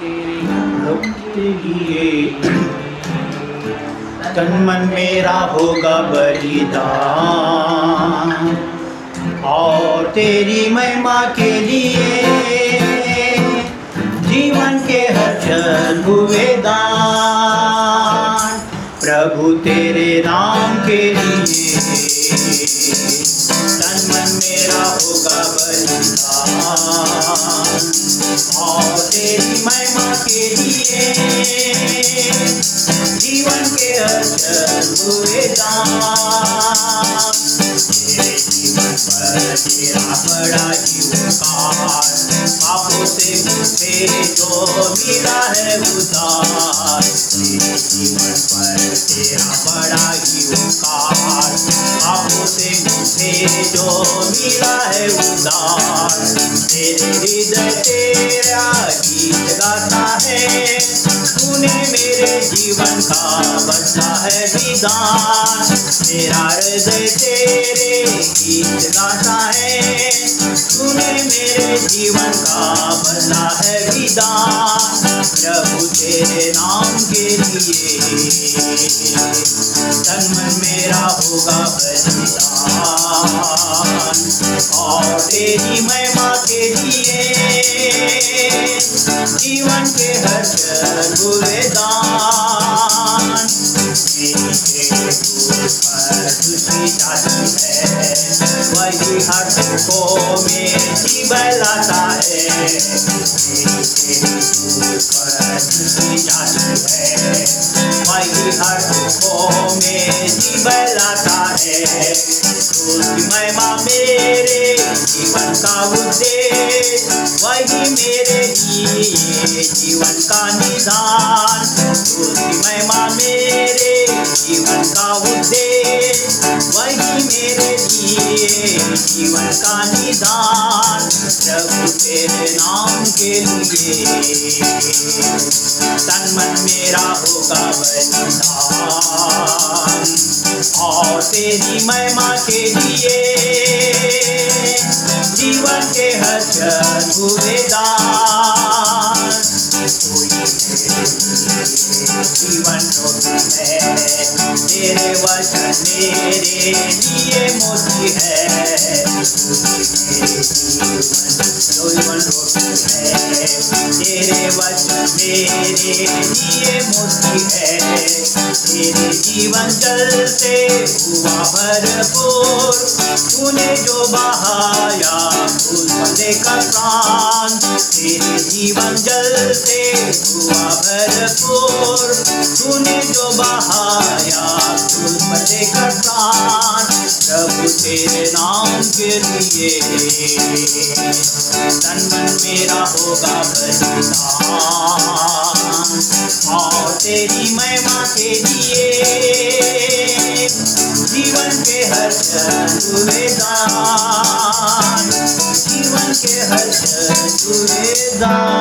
तेरे लिए तन मन मेरा होगा बलिदान। और तेरी महिमा के लिए जीवन के हर क्षण हुए दान। प्रभु तेरे नाम के लिए तन मन मेरा होगा बलिदान। और तेरी महिमा के लिए जीवन के अक्षर हुए तेरे जीवन पर तेरा बड़ा ही पापों से मुझे जो मिला है उदार तेरे जीवन पर तेरा बड़ा ही पापों जो मिला है उदार मेरे हृदय तेरा गीत गाता है तूने मेरे जीवन का बदला है विधान मेरा हृदय तेरे गीत गाता है। तूने मेरे जीवन का बदला है विधान प्रभु तेरे नाम के लिए तन मन मेरा होगा बलिदान और तेरी महिमा के लिए जीवन के हर क्षण हुए दान खुशी जाती है वही हर को मेरी बहलाता है खुशी जाती है। हर को मेरी बहलाता है उसकी महिमा मेरे जीवन का उद्देश्य वही मेरे लिए जीवन का निदान उसकी महिमा मेरे जीवन का उद्देश्य वही मेरे लिए जीवन का निदान प्रभु तेरे नाम के लिए तन मन मेरा होगा बलिदान और तेरी महिमा के लिए, जीवन के हर हुए दान जीवन रोटी है तेरे वचन मेरे लिए मोती है जीवन रोटी है तेरे वचन मेरे लिए मोती है तेरे जीवन जल से हुआ भरपूर तूने जो बहाया बंदे का प्राण तेरे जीवन जल से हुआ भरपूर तूने जो बहाया बंदे का प्राण प्रभु तेरे नाम के लिए तन मन मेरा होगा बलिदान। और तेरी महिमा के लिए जीवन के हर चुवेदान जीवन के हर चुवेदान